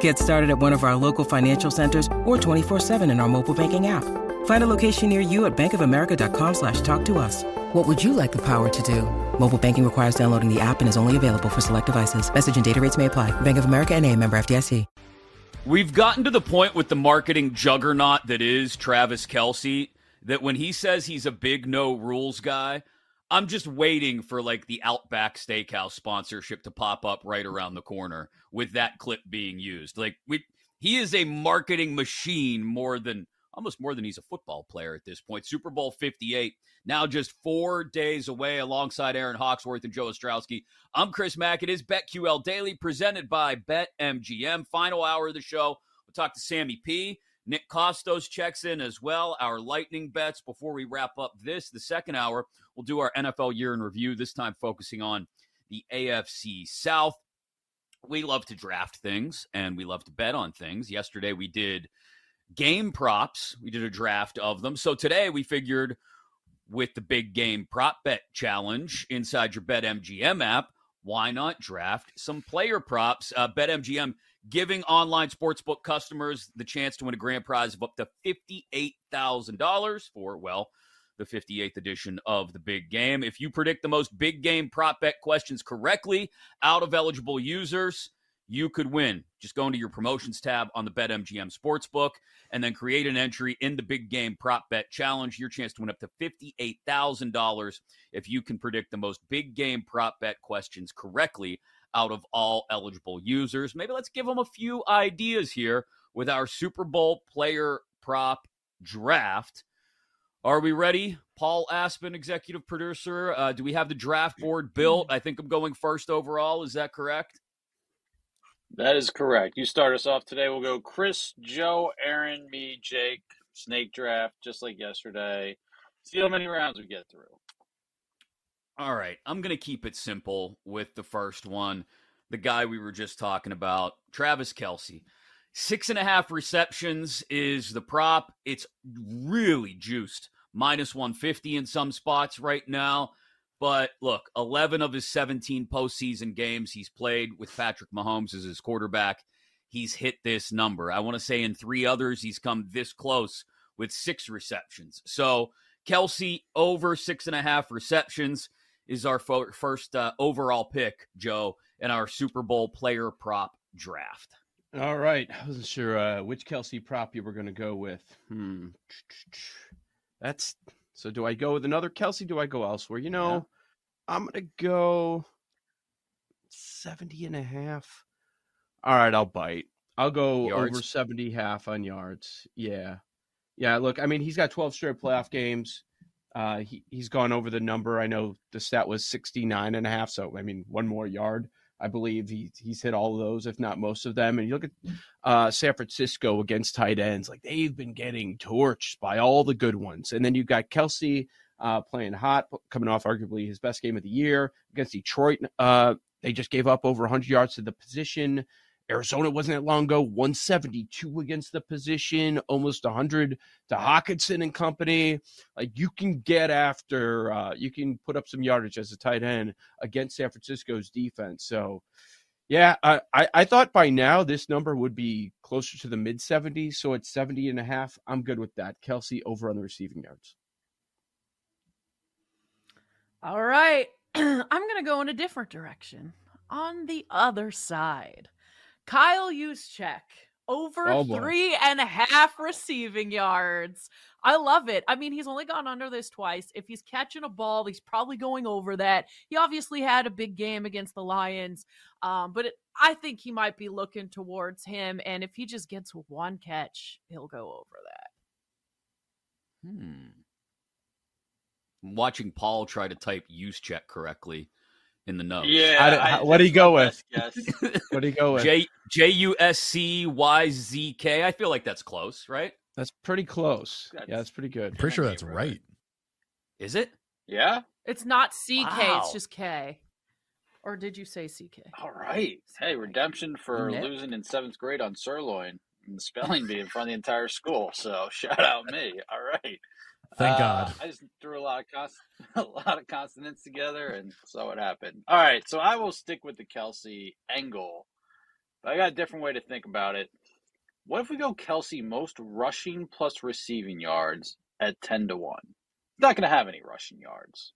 Get started at one of our local financial centers or 24-7 in our mobile banking app. Find a location near you at bankofamerica.com slash talk to us. What would you like the power to do? Mobile banking requires downloading the app and is only available for select devices. Message and data rates may apply. Bank of America and a member FDIC. We've gotten to the point with the marketing juggernaut that is Travis Kelce that when he says he's a big no rules guy, I'm just waiting for like the Outback Steakhouse sponsorship to pop up right around the corner with that clip being used. Like we he is a marketing machine more than almost more than he's a football player at this point. Super Bowl 58 now just 4 days away alongside Erin Hawksworth and Joe Ostrowski. I'm Chris Mack. It is BetQL Daily presented by BetMGM. Final hour of the show. We'll talk to Sammy P. Nick Kostos checks in as well. Our lightning bets before we wrap up this, the second hour, we'll do our NFL year in review, this time focusing on the AFC South. We love to draft things and we love to bet on things. Yesterday we did game props, we did a draft of them. So today we figured with the big game prop bet challenge inside your BetMGM app, why not draft some player props? Uh, BetMGM giving online sportsbook customers the chance to win a grand prize of up to $58,000 for, well, the 58th edition of the big game. If you predict the most big game prop bet questions correctly out of eligible users, you could win. Just go into your promotions tab on the BetMGM Sportsbook and then create an entry in the big game prop bet challenge. Your chance to win up to $58,000 if you can predict the most big game prop bet questions correctly out of all eligible users. Maybe let's give them a few ideas here with our Super Bowl player prop draft. Are we ready? Paul Aspen, executive producer. Uh, do we have the draft board built? I think I'm going first overall. Is that correct? That is correct. You start us off today. We'll go Chris, Joe, Erin, me, Jake, snake draft, just like yesterday. See how many rounds we get through. All right. I'm going to keep it simple with the first one. The guy we were just talking about, Travis Kelce. Six and a half receptions is the prop. It's really juiced, minus 150 in some spots right now. But look, 11 of his 17 postseason games he's played with Patrick Mahomes as his quarterback, he's hit this number. I want to say in three others, he's come this close with six receptions. So Kelce over six and a half receptions is our fo- first uh, overall pick, Joe, in our Super Bowl player prop draft. All right. I wasn't sure uh, which Kelce prop you were going to go with. Hmm. That's so. Do I go with another Kelce? Do I go elsewhere? You know, yeah. I'm going to go 70 and a half. All right. I'll bite. I'll go yards. over 70 half on yards. Yeah. Yeah. Look, I mean, he's got 12 straight playoff games. Uh, he, he's gone over the number. I know the stat was 69 and a half. So, I mean, one more yard. I believe he, he's hit all of those, if not most of them. And you look at uh, San Francisco against tight ends, like they've been getting torched by all the good ones. And then you've got Kelce uh, playing hot, coming off arguably his best game of the year against Detroit. Uh, they just gave up over 100 yards to the position. Arizona wasn't that long ago, 172 against the position, almost 100 to Hockenson and company. Like you can get after, uh, you can put up some yardage as a tight end against San Francisco's defense. So, yeah, I, I, I thought by now this number would be closer to the mid 70s. So it's 70 and a half. I'm good with that. Kelce over on the receiving yards. All right. I'm going to go in a different direction on the other side. Kyle Juszczyk over Oh, three and a half receiving yards. I love it. I mean, he's only gone under this twice. If he's catching a ball, he's probably going over that. He obviously had a big game against the Lions, um, but it, I think he might be looking towards him. And if he just gets one catch, he'll go over that. Hmm. I'm watching Paul try to type Juszczyk correctly in the notes. Yeah. I don't- what do you go with? Yes. What do you go with? J J U S C Y Z K. I feel like that's close, right? That's pretty close. That's- yeah, that's pretty good. Pretty sure that's right. right. Is it? Yeah. It's not CK, Wow. it's just K. Or did you say CK? All right. Hey, redemption for Nick. losing in seventh grade on sirloin and the spelling bee in front of the entire school. So shout out me. All right. Thank Uh, God. I just threw a lot of cons- a lot of consonants together and saw what happened. All right, so I will stick with the Kelce angle, but I got a different way to think about it. What if we go Kelce most rushing plus receiving yards at ten to one? He's not going to have any rushing yards,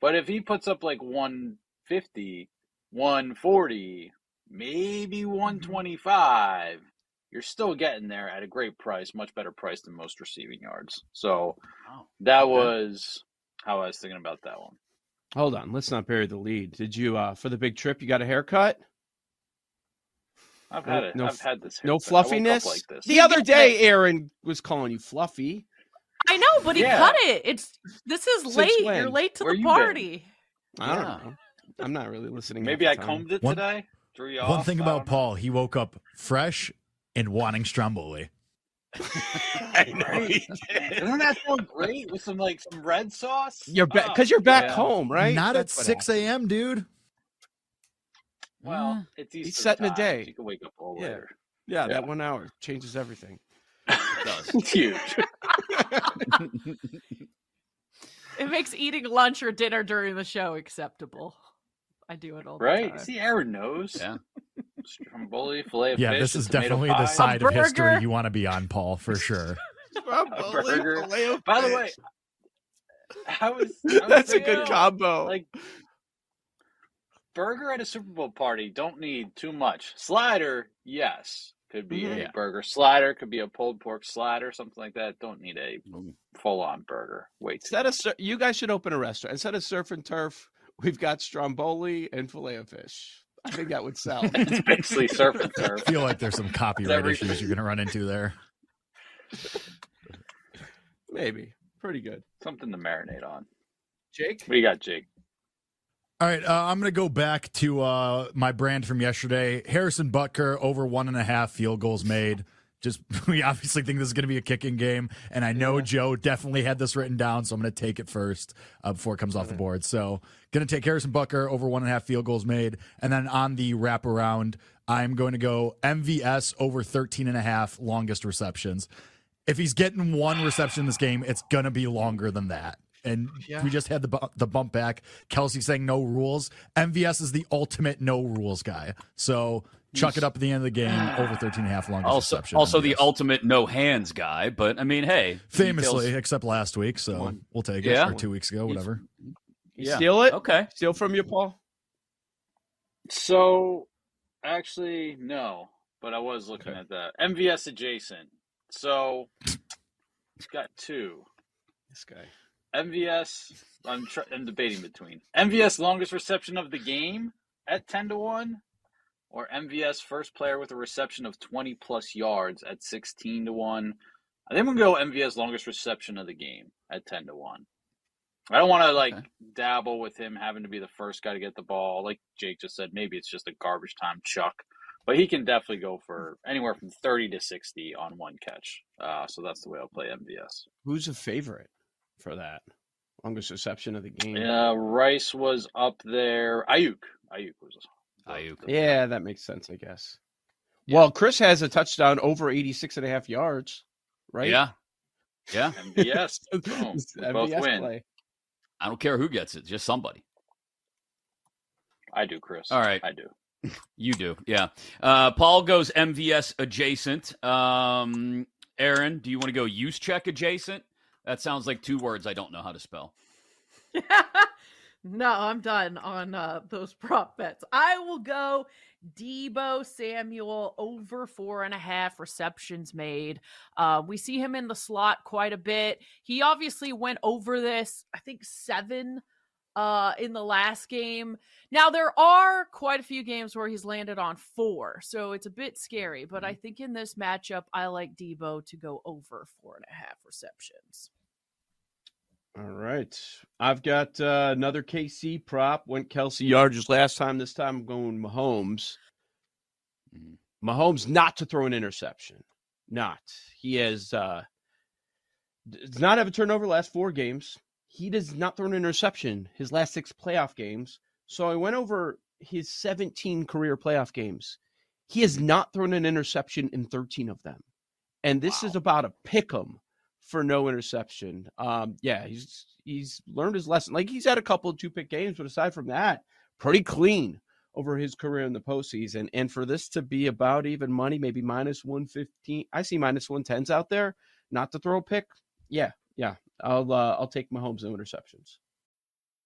but if he puts up like 150, 140, maybe 125, you're still getting there at a great price, much better price than most receiving yards. So Wow. that Okay. was how I was thinking about that one. Hold on, let's not bury the lead. Did you uh for the big trip you got a haircut? I've had it. no I've had this. No haircut. I fluffiness. like this. The other day Erin was calling you fluffy. I know, but he Yeah. cut it. It's this is Since late. You're late to Where the you been? party. I don't Yeah. know. I'm not really listening. Maybe I combed it One- today. Threw One off. thing about don't know. Paul, he woke up fresh and wanting Stromboli. I know he did. Doesn't that so great with some like some red sauce? You're back Oh, ah. because you're back yeah. home, right? Not That's at 6 a.m., dude. Well, ah. it's Easter setting a time. day. You can wake up a little Yeah. later. Yeah, Yeah. that one hour changes everything. does. It's huge. It makes eating lunch or dinner during the show acceptable. I do it all right? the right? See, Erin knows. Yeah. Stromboli, filet of Yeah, fish, this is tomato definitely the side of history you want to be on, Paul, for sure. burger. By the way, I was. I was that's a thinking, good combo. Like burger at a Super Bowl party don't need too much. Slider, yes, could be Mhm. a burger slider, could be a pulled pork slider, something like that. Don't need a full on burger. Wait, Instead of sur- you guys should open a restaurant. Instead of surf and turf, we've got stromboli and filet of fish. I think that would sell. it's basically surf and turf. I feel like there's some copyright Everything. issues you're going to run into there. Maybe pretty good. Something to marinate on. Jake, What do you got, Jake? All right, uh, I'm going to go back to uh, my brand from yesterday. Harrison Butker over one and a half field goals made. Just we obviously think this is going to be a kicking game, and I know Joe definitely had this written down, so I'm going to take it first uh, before it comes off the board. So, going to take Harrison Butker over one and a half field goals made, and then on the wraparound, I'm going to go MVS over 13 and a half longest receptions. If he's getting one reception in this game, it's going to be longer than that. And Yeah. we just had the bu- the bump back. Kelce saying no rules. MVS is the ultimate no rules guy. So chuck it up at the end of the game over 13 and a half longest Also, reception. also the ultimate no hands guy. But I mean, hey, famously, details- except last week. So we'll take it. Yeah. Or two weeks ago, whatever. Yeah. steal it? Okay. Steal from you, Paul? So, actually, no, but I was looking Okay. at that. MVS adjacent. So, it's got two. This guy. MVS, I'm, tr- I'm debating between MVS longest reception of the game at 10 to 1 or MVS first player with a reception of 20 plus yards at 16 to 1. I think to go MVS longest reception of the game at 10 to 1. I don't want to like Okay. dabble with him having to be the first guy to get the ball. Like Jake just said, maybe it's just a garbage time chuck, but he can definitely go for anywhere from 30 to 60 on one catch. Uh, so that's the way I'll play MVS. Who's a favorite for that? Longest reception of the game. Yeah, Rice was up there. Aiyuk. Aiyuk was. Aiyuk. Yeah, that makes sense, I guess. Yeah. Well, Chris has a touchdown over 86 and a half yards, right? Yeah. Yeah. MVS. Boom. It's We both win. play. I don't care who gets it, just somebody. I do, Chris. All right. I do. You do, yeah. Uh, Paul goes MVS adjacent. Um, Erin, do you want to go Juszczyk adjacent? That sounds like two words I don't know how to spell. no, I'm done on uh, those prop bets. I will go Deebo Samuel over four and a half receptions made. Uh, we see him in the slot quite a bit. He obviously went over this, I think, seven uh, in the last game. Now, there are quite a few games where he's landed on four, so it's a bit scary. But I think in this matchup, I like Deebo to go over four and a half receptions. All right. I've got uh, another KC prop. Went Kelce yards last time. This time I'm going Mahomes. Mahomes not to throw an interception. Not. He has uh does not have a turnover last four games. He does not throw an interception his last six playoff games. So I went over his 17 career playoff games. He has not thrown an interception in 13 of them. And this wow. is about a pick 'em for no interception. Um, yeah, he's he's learned his lesson. Like he's had a couple of two pick games, but aside from that, pretty clean over his career in the postseason. And for this to be about even money, maybe minus one fifteen. I see minus one tens out there. Not to throw a pick. Yeah, yeah. I'll uh, I'll take Mahomes no interceptions.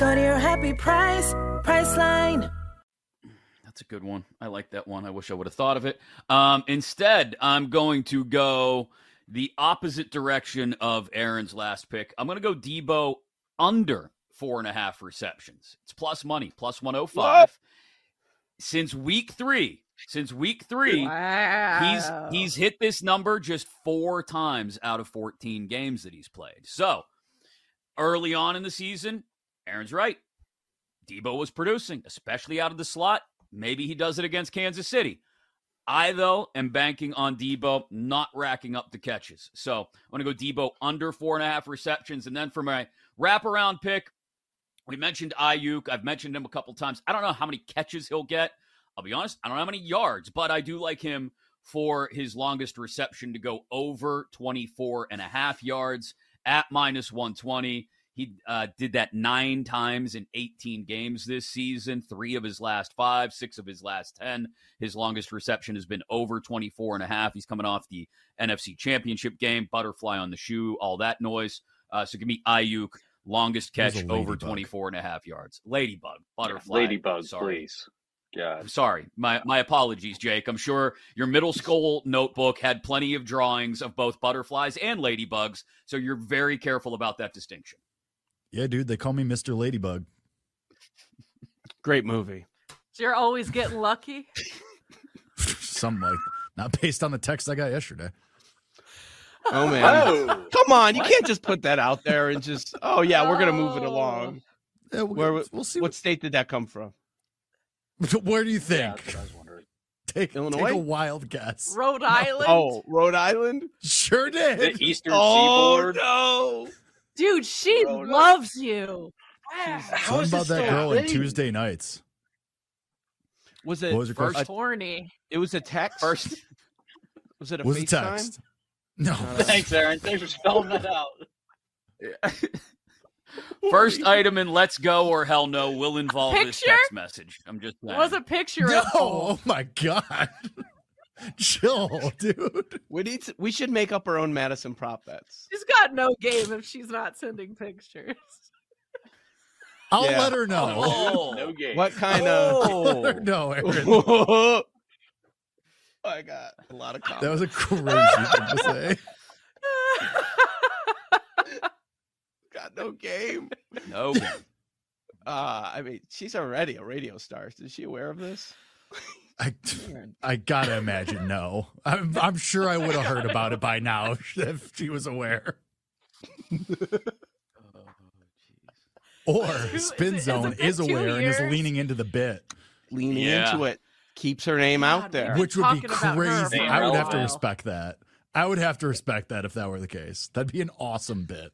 Go to your happy price, Priceline. That's a good one. I like that one. I wish I would have thought of it. Um, instead, I'm going to go the opposite direction of Erin's last pick. I'm going to go Deebo under four and a half receptions. It's plus money, plus 105. What? Since week three, since week three, wow. he's he's hit this number just four times out of 14 games that he's played. So early on in the season, Erin's right. Deebo was producing, especially out of the slot. Maybe he does it against Kansas City. I, though, am banking on Deebo not racking up the catches. So I'm going to go Deebo under four and a half receptions. And then for my wraparound pick, we mentioned Aiyuk. I've mentioned him a couple times. I don't know how many catches he'll get. I'll be honest, I don't know how many yards, but I do like him for his longest reception to go over 24 and a half yards at minus 120. He uh, did that nine times in 18 games this season, three of his last five, six of his last 10. His longest reception has been over 24 and a half. He's coming off the NFC championship game, butterfly on the shoe, all that noise. Uh, so give me Aiyuk, longest catch over 24 and a half yards. Ladybug, butterfly. Yeah, ladybug, sorry. please. Yeah. Sorry. My my apologies, Jake. I'm sure your middle school notebook had plenty of drawings of both butterflies and ladybugs, so you're very careful about that distinction. Yeah, dude, they call me Mr. Ladybug. Great movie. So you're always getting lucky? Something like not based on the text I got yesterday. Oh man. Oh. Come on, you can't just put that out there and just oh yeah, we're gonna move it along. Oh. Yeah, we'll, Where, we'll see. What, what, state did that come from? Where do you think? Yeah, take, Illinois? take a wild guess. Rhode Island. Oh, Rhode Island. Sure did. The Eastern oh, Seaboard. No. Dude, she oh, loves you. Something about that girl in Tuesday nights. Was it what was your first horny? It was a text. First, was it a was a text? No. Thanks, Erin. Thanks for spelling that out. First item in "Let's Go" or "Hell No" will involve this text message. I'm just saying. Was a picture? No. Oh my god. Chill, dude. We need to, we should make up our own Madison prop bets. She's got no game if she's not sending pictures. I'll Yeah. let her know. Oh, No game. What kind Let her of? know, Erin. Oh, I got a lot of comments. That was a crazy thing to say. got no game. no. Uh, I mean, she's already a radio star. Is she aware of this? I, I gotta imagine no. I'm, I'm sure I would have heard about it by now if she was aware. Oh, or Is Spin it- is Zone it is been two aware and is years? leaning into the bit, Leaning Yeah. into it keeps her name God, out there. which would be talking about her crazy. for I a would have to while. respect that. I would have to respect that if that were the case. That'd be an awesome bit.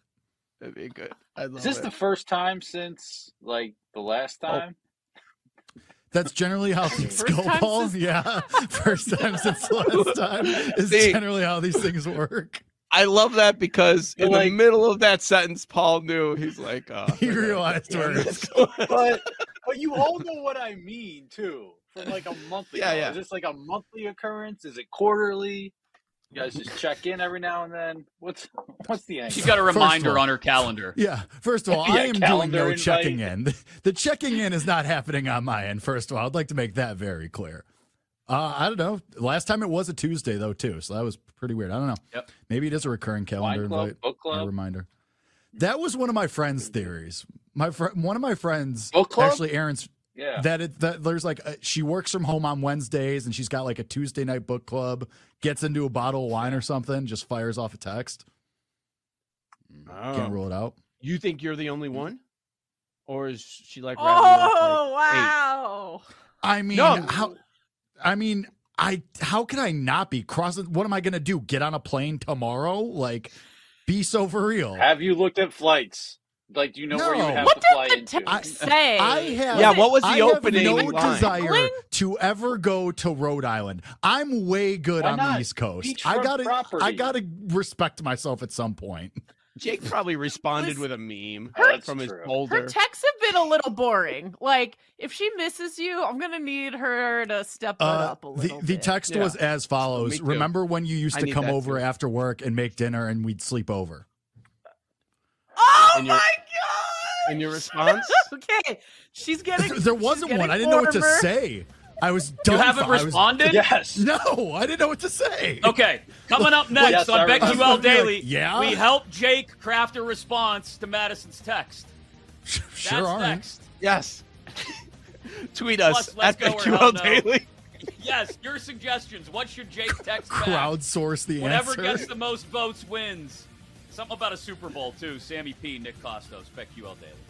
That'd be good. I love Is this it. the first time since like the last Oh. time? That's generally how things First go, Paul. since- Yeah, first time since last time is See- generally how these things work. I love that because in Like- the middle of that sentence, Paul knew he's like, oh, He realized where it's but but you all know what I mean too. From like a monthly. Yeah, yeah. Is this like a monthly occurrence? Is it quarterly? You guys just check in every now and then. What's what's the angle? She's got a reminder all- on her calendar. Yeah. First of all, I am doing no invite. checking in. The, the checking in is not happening on my end. First of all, I'd like to make that very clear. Uh, I don't know. Last time it was a Tuesday though too, so that was pretty weird. I don't know. Yep. Maybe it is a recurring calendar club, invite book or club. reminder. That was one of my friends' theories. My fr- one of my friends, Book club? actually, Erin's Yeah. that it that there's like a, she works from home on Wednesdays and she's got like a Tuesday night book club. Gets into a bottle of wine or something, just fires off a text. Mm. Can't Oh. rule it out. You think you're the only one? Or is she like rattling off, Oh like, eight? wow! I mean, No. how? I mean, I how can I not be crossing? What am I gonna do? Get on a plane tomorrow? Like, be so for real. Have you looked at flights? Like, do you know where you No. would have What to fly did the into? text say? I have. Yeah, what was the I opening Have no line? desire Inkling? to ever go to Rhode Island. I'm way good Why on the? East Coast. I gotta. I gotta respect myself at some point. Jake probably responded with a meme Oh, that's from his true. folder. Her texts have been a little boring. Like, if she misses you, I'm gonna need her to step it Uh, up a the little the bit. text Yeah. was as follows. Remember when you used I to come over too. after work and make dinner and we'd sleep over? Oh And my your- god! And your response? okay, she's getting. there wasn't one. getting I didn't know what to say. I was You haven't I was- responded? yes. No, I didn't know what to say. Okay, coming up next Yes, on I. BetQL I'd like, Daily, yeah? we help Jake craft a response to Madison's text. sure That's aren't. next. yes. Tweet us Plus, at go BetQL. Daily. Yes, your suggestions. What should Jake text back? Crowdsource the Whatever answer. Whatever gets the most votes wins. Something about a Super Bowl too. Sammy P, Nick Kostos, BetQL Daily.